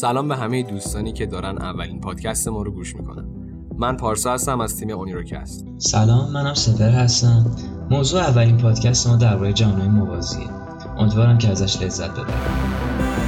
سلام به همه دوستانی که دارن اولین پادکست ما رو گوش می‌کنن. من پارسا هستم از تیم اونیروکست. سلام منم سپر هستم. موضوع اولین پادکست ما درباره جهانهای موازیه. امیدوارم که ازش لذت ببرید.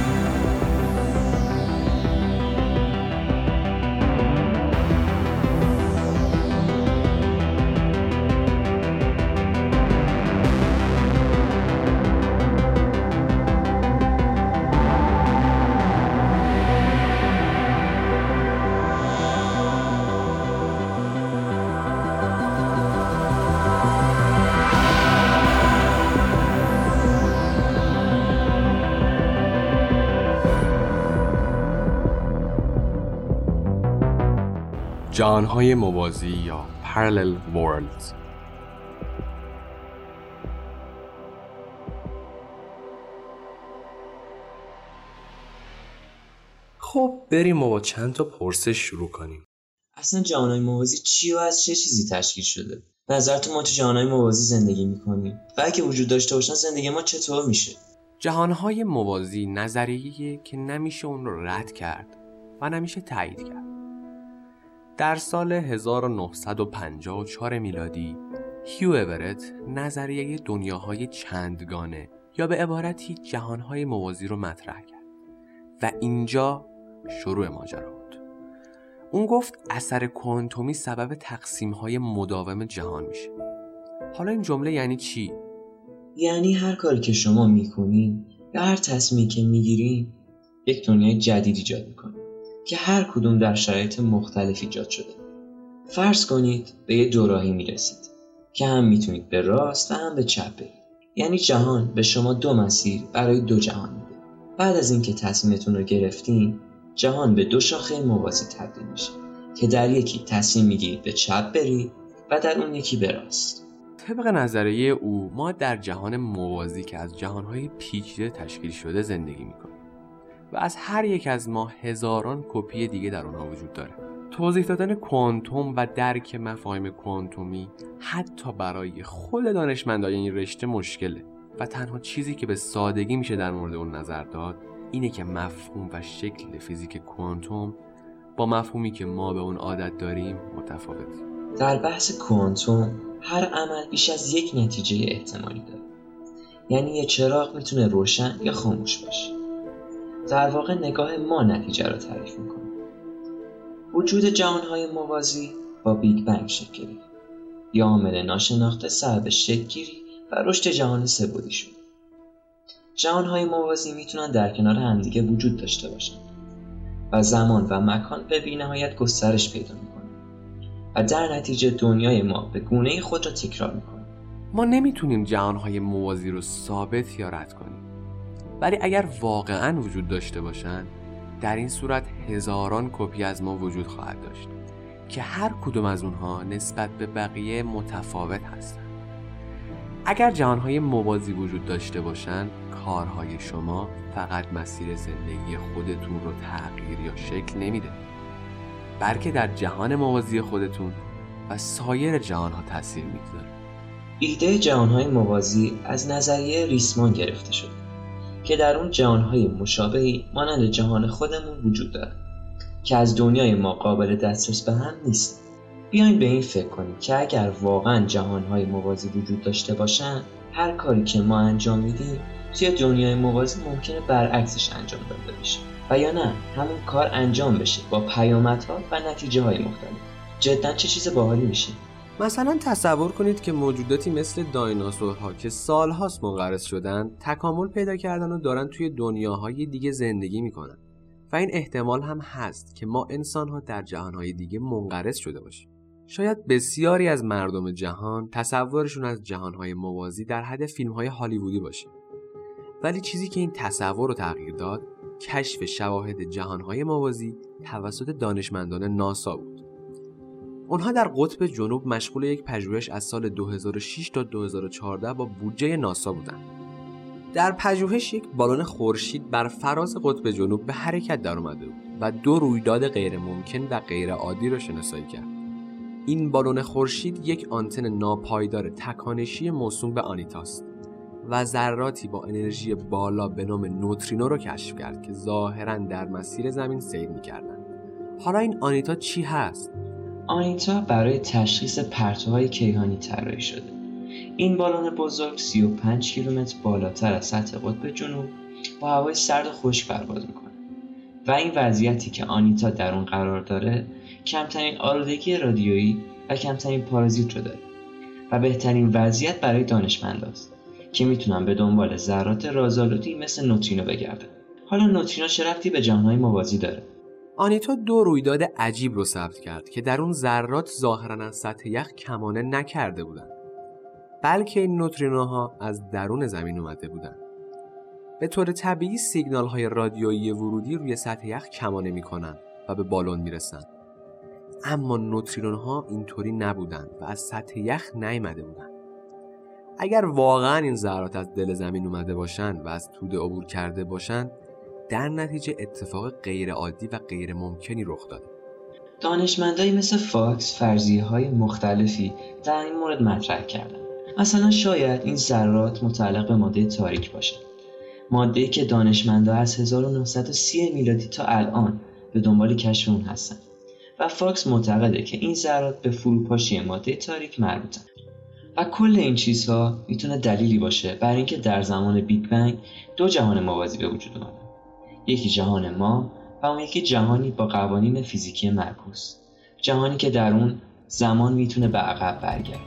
جهانهای موازی یا Parallel Worlds. خب بریم و با چند تا پرسش شروع کنیم. اصلا جهانهای موازی چی و از چه چیزی تشکیل شده؟ نظر تو ما تو جهانهای موازی زندگی می‌کنیم و اگه وجود داشته باشن زندگی ما چطور میشه؟ جهانهای موازی نظریه که نمیشه اون رو رد کرد و نمیشه تایید کرد. در سال 1954 میلادی هیو اورت نظریه دنیاهای چندگانه یا به عبارتی جهانهای موازی رو مطرح کرد و اینجا شروع ماجرا بود. اون گفت اثر کوانتومی سبب تقسیم های مداوم جهان میشه. حالا این جمله یعنی چی؟ یعنی هر کاری که شما می‌کنین یا هر تصمیمی که می‌گیرین یک دنیای جدید ایجاد می‌کنه. که هر کدوم در شرایط مختلف ایجاد شده. فرض کنید به یه دوراهی می‌رسید که هم می‌تونید به راست و هم به چپ برید. یعنی جهان به شما دو مسیر برای دو جهان میده. بعد از اینکه تصمیمتون رو گرفتین جهان به دو شاخه موازی تبدیل میشه که در یکی تصمیم می‌گیرید به چپ برید و در اون یکی به راست. طبق نظریه او ما در جهان موازی که از جهانهای پیچیده تشکیل شده زندگی می‌کنیم. و از هر یک از ما هزاران کپی دیگه در اونها وجود داره. توضیح دادن کوانتوم و درک مفاهیم کوانتومی حتی برای خود دانشمندای این رشته مشکله و تنها چیزی که به سادگی میشه در مورد اون نظر داد اینه که مفهوم و شکل فیزیک کوانتوم با مفهومی که ما به اون عادت داریم متفاوت. در بحث کوانتوم هر عمل بیش از یک نتیجه احتمالی داره. یعنی یه چراغ می‌تونه روشن یا خاموش باشه. در واقع نگاه ما نتیجه را تعریف می‌کنه. وجود جهانهای موازی با بیگ بنگ شکل گرفت. یا عامل ناشناخته سبب شکلگیری و رشد جهان سبودی شد. جهانهای موازی می‌تونن در کنار همدیگه وجود داشته باشند و زمان و مکان به بینهایت گسترش پیدا می‌کنه و در نتیجه دنیای ما به گونه خود را تکرار می‌کنه. ما نمی‌تونیم جهانهای موازی رو ثابت یا رد کنیم. ولی اگر واقعا وجود داشته باشند در این صورت هزاران کپی از ما وجود خواهد داشت که هر کدوم از اونها نسبت به بقیه متفاوت هستند اگر جهانهای موازی وجود داشته باشند کارهای شما فقط مسیر زندگی خودتون رو تغییر یا شکل نمیده بلکه در جهان موازی خودتون و سایر جهانها تاثیر می‌گذاره. ایده جهانهای موازی از نظریه ریسمان گرفته شده. که در اون جهانهای مشابهی مانند جهان خودمون وجود داره که از دنیای ما قابل دسترس به هم نیست. بیاین به این فکر کنیم که اگر واقعا جهانهای موازی وجود داشته باشن هر کاری که ما انجام میدیم توی دنیای موازی ممکنه برعکسش انجام داده بشه. و یا نه همون کار انجام بشه با پیامدها و نتیجه های مختلف. جدا چه چیز باحالی میشه؟ مثلا تصور کنید که موجوداتی مثل دایناسورها که سالهاست منقرض شدن تکامل پیدا کردن و دارن توی دنیاهای دیگه زندگی می‌کنن. و این احتمال هم هست که ما انسانها در جهانهای دیگه منقرض شده باشیم. شاید بسیاری از مردم جهان تصورشون از جهانهای موازی در حد فیلمهای هالیوودی باشه. ولی چیزی که این تصور رو تغییر داد کشف شواهد جهانهای موازی توسط دانشمندان ناسا بود. اونها در قطب جنوب مشغول یک پژوهش از سال 2006 تا 2014 با بودجه ناسا بودند. در پژوهش یک بالون خورشید بر فراز قطب جنوب به حرکت در اومده بود و دو رویداد غیر ممکن و غیر عادی را شناسایی کرد. این بالون خورشید یک آنتن ناپایدار تکانشی موسوم به آنیتاست و ذراتی با انرژی بالا به نام نوترینو رو کشف کرد که ظاهرا در مسیر زمین سیر می‌کردن حالا این آنیتا چی هست؟ آنیتا برای تشخیص پرتوهای کیهانی طراحی شده. این بالون بزرگ 35 کیلومتر بالاتر از سطح قطب جنوب با هوای سرد و خشک پرواز می‌کنه. و این وضعیتی که آنیتا در اون قرار داره کمترین آلودگی رادیویی و کمترین پارازیت رو داره. و بهترین وضعیت برای دانشمنداست که می‌تونن به دنبال ذرات رازآلودی مثل نوترینو بگردن. حالا نوترینو چه به جهانهای موازی داره؟ آنیتا دو رویداد عجیب رو ثبت کرد که در اون ذرات ظاهرا از سطح یخ کمانه نکرده بودن بلکه این نوترینوها از درون زمین اومده بودن. به طور طبیعی سیگنال های رادیویی ورودی روی سطح یخ کمانه می‌کنن و به بالون می‌رسن. اما نوترینون ها اینطوری نبودن و از سطح یخ نیامده بودن. اگر واقعا این ذرات از دل زمین اومده باشن و از توده عبور کرده باشن در نتیجه اتفاق غیر عادی و غیر ممکنی رخ داده. دانشمندایی مثل فاکس فرضیه های مختلفی در این مورد مطرح کردن مثلا شاید این ذرات متعلق به ماده تاریک باشن ماده که دانشمندا از 1930 میلادی تا الان به دنبال کشف اون هستن و فاکس معتقده که این ذرات به فروپاشی ماده تاریک مربوطن و کل این چیزها می‌تونه دلیلی باشه برای اینکه در زمان بیگ بنگ دو جهان موازی به وجود اومدن یکی جهان ما و اون یکی جهانی با قوانین فیزیکی معکوس جهانی که در اون زمان می‌تونه به عقب برگرده.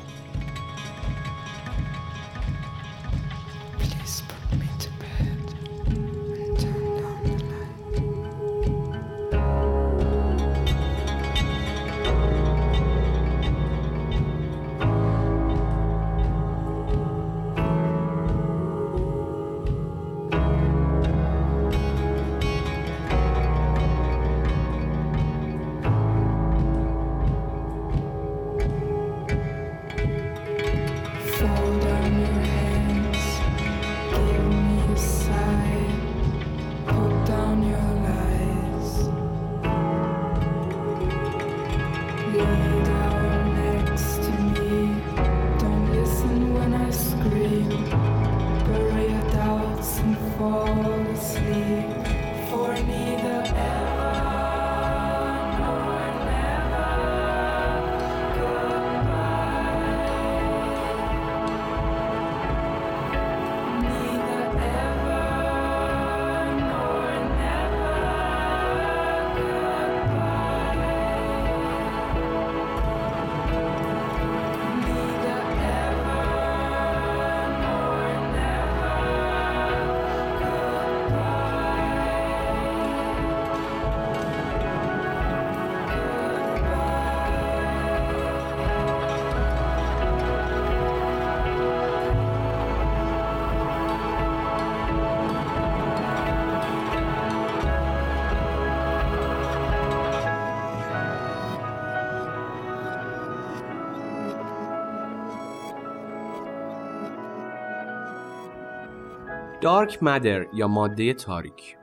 دارک مدر یا ماده تاریک.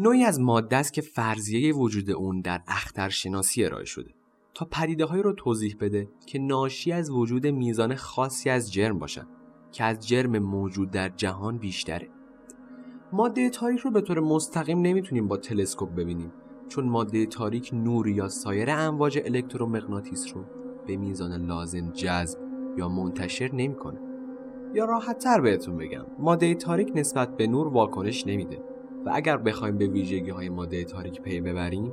نوعی از ماده است که فرضیه وجود اون در اخترشناسی ارائه شده تا پدیده رو توضیح بده که ناشی از وجود میزان خاصی از جرم باشن که از جرم موجود در جهان بیشتره. ماده تاریک رو به طور مستقیم نمی‌تونیم با تلسکوپ ببینیم چون ماده تاریک نور یا سایر امواج الکترومغناطیس رو به میزان لازم جذب یا منتشر نمی‌کنه. یا راحت تر بهتون بگم. ماده تاریک نسبت به نور واکنش نمیده. و اگر بخوایم به ویژگی های ماده تاریک پی ببریم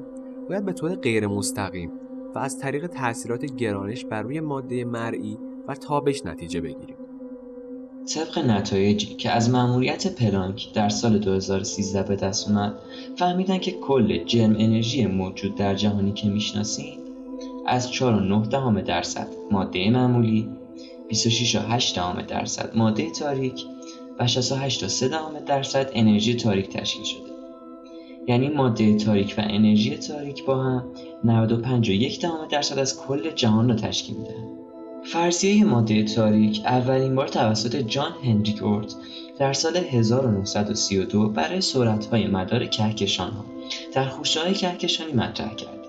باید به طور غیر مستقیم و از طریق تاثیرات گرانش بر روی ماده مرئی و تابش نتیجه بگیریم. طبق نتایجی که از مأموریت پلانک در سال 2013 به دست اومد فهمیدن که کل جرم انرژی موجود در جهانی که می‌شناسیم از 4.9 درصد ماده معمولی 26.8 درصد. ماده تاریک و 68.3 درصد انرژی تاریک تشکیل شده. یعنی ماده تاریک و انرژی تاریک با هم 95.1 درصد از کل جهان را تشکیل می‌دهند فرضیه ماده تاریک اولین بار توسط جان هنریک اورت در سال 1932 برای سرعت‌های مدار کهکشان ها در خوشه های کهکشانی مطرح کرد.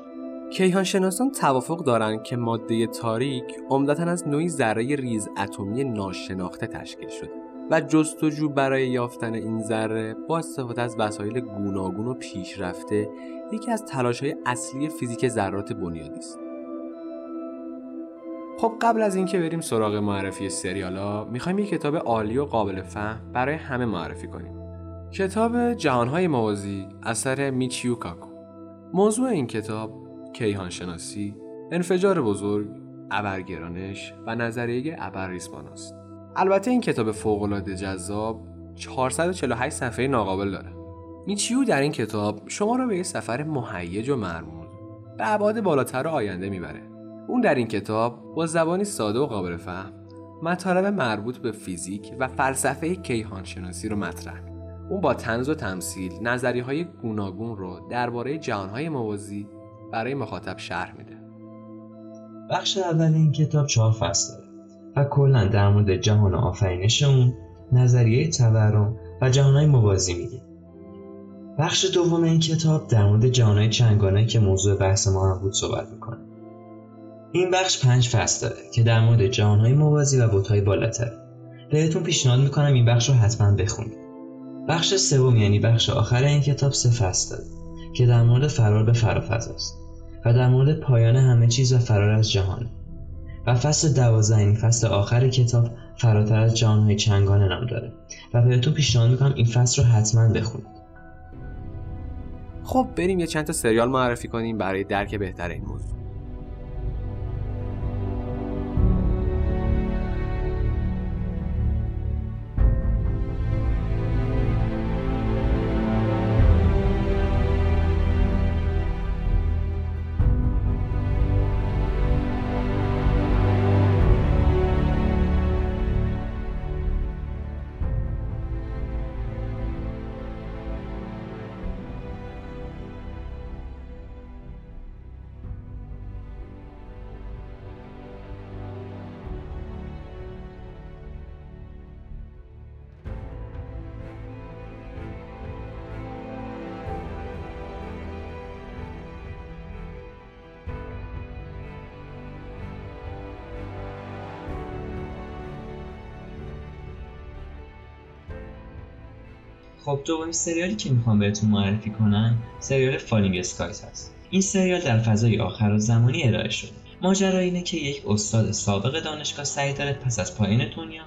کیهانشناسان توافق دارند که ماده تاریک عمدتا از نوعی ذره ریز اتمی ناشناخته تشکیل شده و جستجو برای یافتن این ذره با استفاده از وسایل گوناگون و پیشرفته یکی از های اصلی فیزیک ذرات بنیادی است. خب قبل از اینکه بریم سراغ معرفی سریالا می‌خوایم یک کتاب عالی و قابل فهم برای همه معرفی کنیم. کتاب جهانهای موازی اثر میچیو کاکو. موضوع این کتاب کیهان شناسی، انفجار بزرگ، ابرگرانش و نظریه ابر است. البته این کتاب فوق‌العاده جذاب 448 صفحه ناقابل داره. میچیو در این کتاب شما را به یه سفر مهیج و مرموز به ابعاد بالاتر آینده می‌بره. اون در این کتاب با زبانی ساده و قابل فهم مطالب مربوط به فیزیک و فلسفه کیهان شناسی رو مطرح اون با تنز و تمثیل نظری های گوناگون رو درباره جهانهای موازی برای مخاطب شرح میده. بخش اول این کتاب چهار فصل داره و کلا در مورد جهان آفرینش اون نظریه تورم و جهانهای موازی میگه. بخش دوم این کتاب در مورد جهانهای چنگانه که موضوع بحث ما هم بود صحبت می‌کنه. این بخش پنج فصل داره که در مورد جهانهای موازی و بوتهای بالاتر بهتون پیشنهاد می‌کنم این بخش رو حتما بخونید. بخش سوم یعنی بخش آخر این کتاب سه فصل داره که در مورد فرار به فرافضاست و در مورد پایان همه چیز و فرار از جهان. و فصل دوازده این فصل آخر کتاب فراتر از جهانهای چنگانه نام داره. و بهتون پیشنهاد می‌کنم این فصل رو حتما بخونید خب بریم یه چند تا سریال معرفی کنیم برای درک بهتر این موضوع. خب دومین سریالی که می‌خوام بهتون معرفی کنم سریال Falling Skies هست. این سریال در فضای آخرالزمانی ارائه شده. ماجرا اینه که یک استاد سابق دانشگاه سعی داره پس از پایان دنیا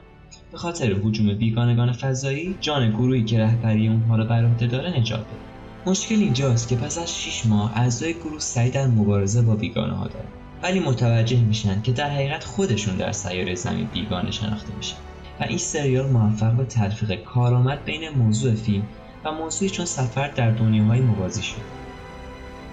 به خاطر هجوم بیگانگان فضایی جان گروهی که رهبری اونها رو بر عهده داره نجات بده. مشکل اینجاست که پس از 6 ماه اعضای گروه سعی در مبارزه با بیگانه ها دارن. ولی متوجه میشن که در حقیقت خودشون در سیاره زمین بیگانه شناخته میشن. و این سریال موفق به تلفیق کارآمد بین موضوع فیلم و موضوعی چون سفر در دنیاهای موازی شد.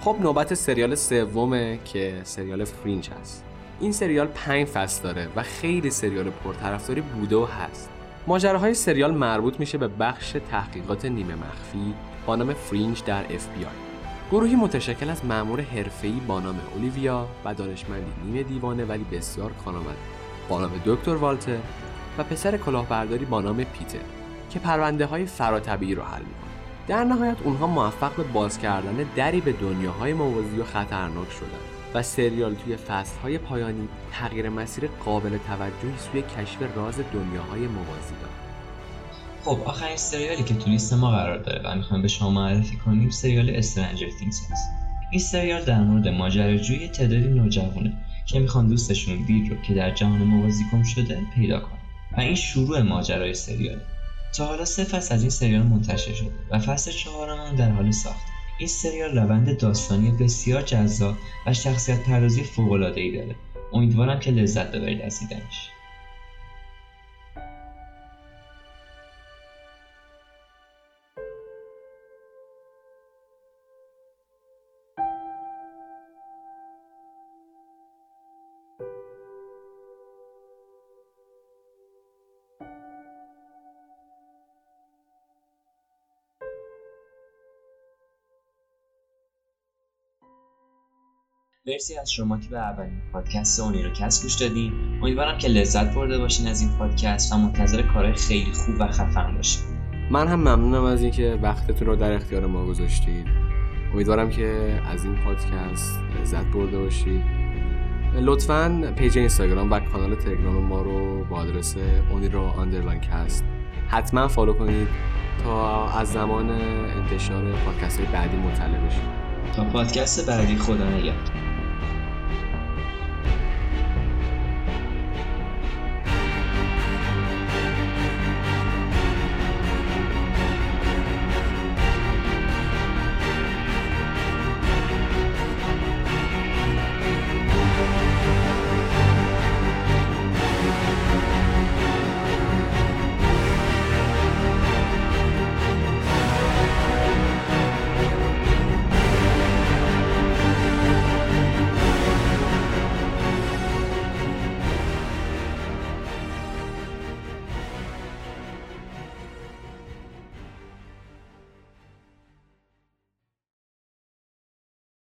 خب نوبت سریال سومه که سریال فرینج هست. این سریال پنج فصل داره و خیلی سریال پرطرفداری بوده و هست. ماجراهای سریال مربوط میشه به بخش تحقیقات نیمه مخفی با نام فرینج در FBI گروهی متشکل از مأمور حرفه‌ای با نام اولیویا و دانشمندی نیمه دیوانه ولی بسیار کارآمد. با نام دکتر والتر و پسر کلاهبرداری با نام پیتر که پرونده های فراتبیعی رو حل می‌کنه. در نهایت اونها موفق به باز کردن دری به دنیاهای موازی و خطرناک شدن و سریال توی فصل های پایانی تغییر مسیر قابل توجهی سوی کشف راز دنیاهای موازی داد خب آخرین سریالی که تو لیست ما قرار داره و می‌خوایم به شما معرفی کنیم سریال استرنجر تینگز هست. این سریال در مورد ماجراجویی تعدادی نوجوانه که می‌خوان دوستشون دیر رو که در جهان موازی گم شده پیدا کنن. و این شروع ماجرای سریال. تا حالا سه فصل از این سریال منتشر شده و فصل چهارم در حال ساخت. این سریال روند داستانی بسیار جذاب و شخصیت پردازی فوق‌العاده‌ای داره. امیدوارم که لذت ببرید از دیدنش. مرسی از شما که به اولین پادکست اونیروکست گوش دادین. امیدوارم که لذت برده باشین از این پادکست و منتظر کارهای خیلی خوب و خفن باشین. من هم ممنونم از اینکه وقتتون رو در اختیار ما گذاشتید. امیدوارم که از این پادکست لذت برده باشید. لطفا page اینستاگرام و کانال تلگرام ما رو با آدرس اونیرو underline cast حتما follow کنید تا از زمان انتشار پادکست های بعدی مطلع بشید. تا پادکست بعدی خدا نگهدار.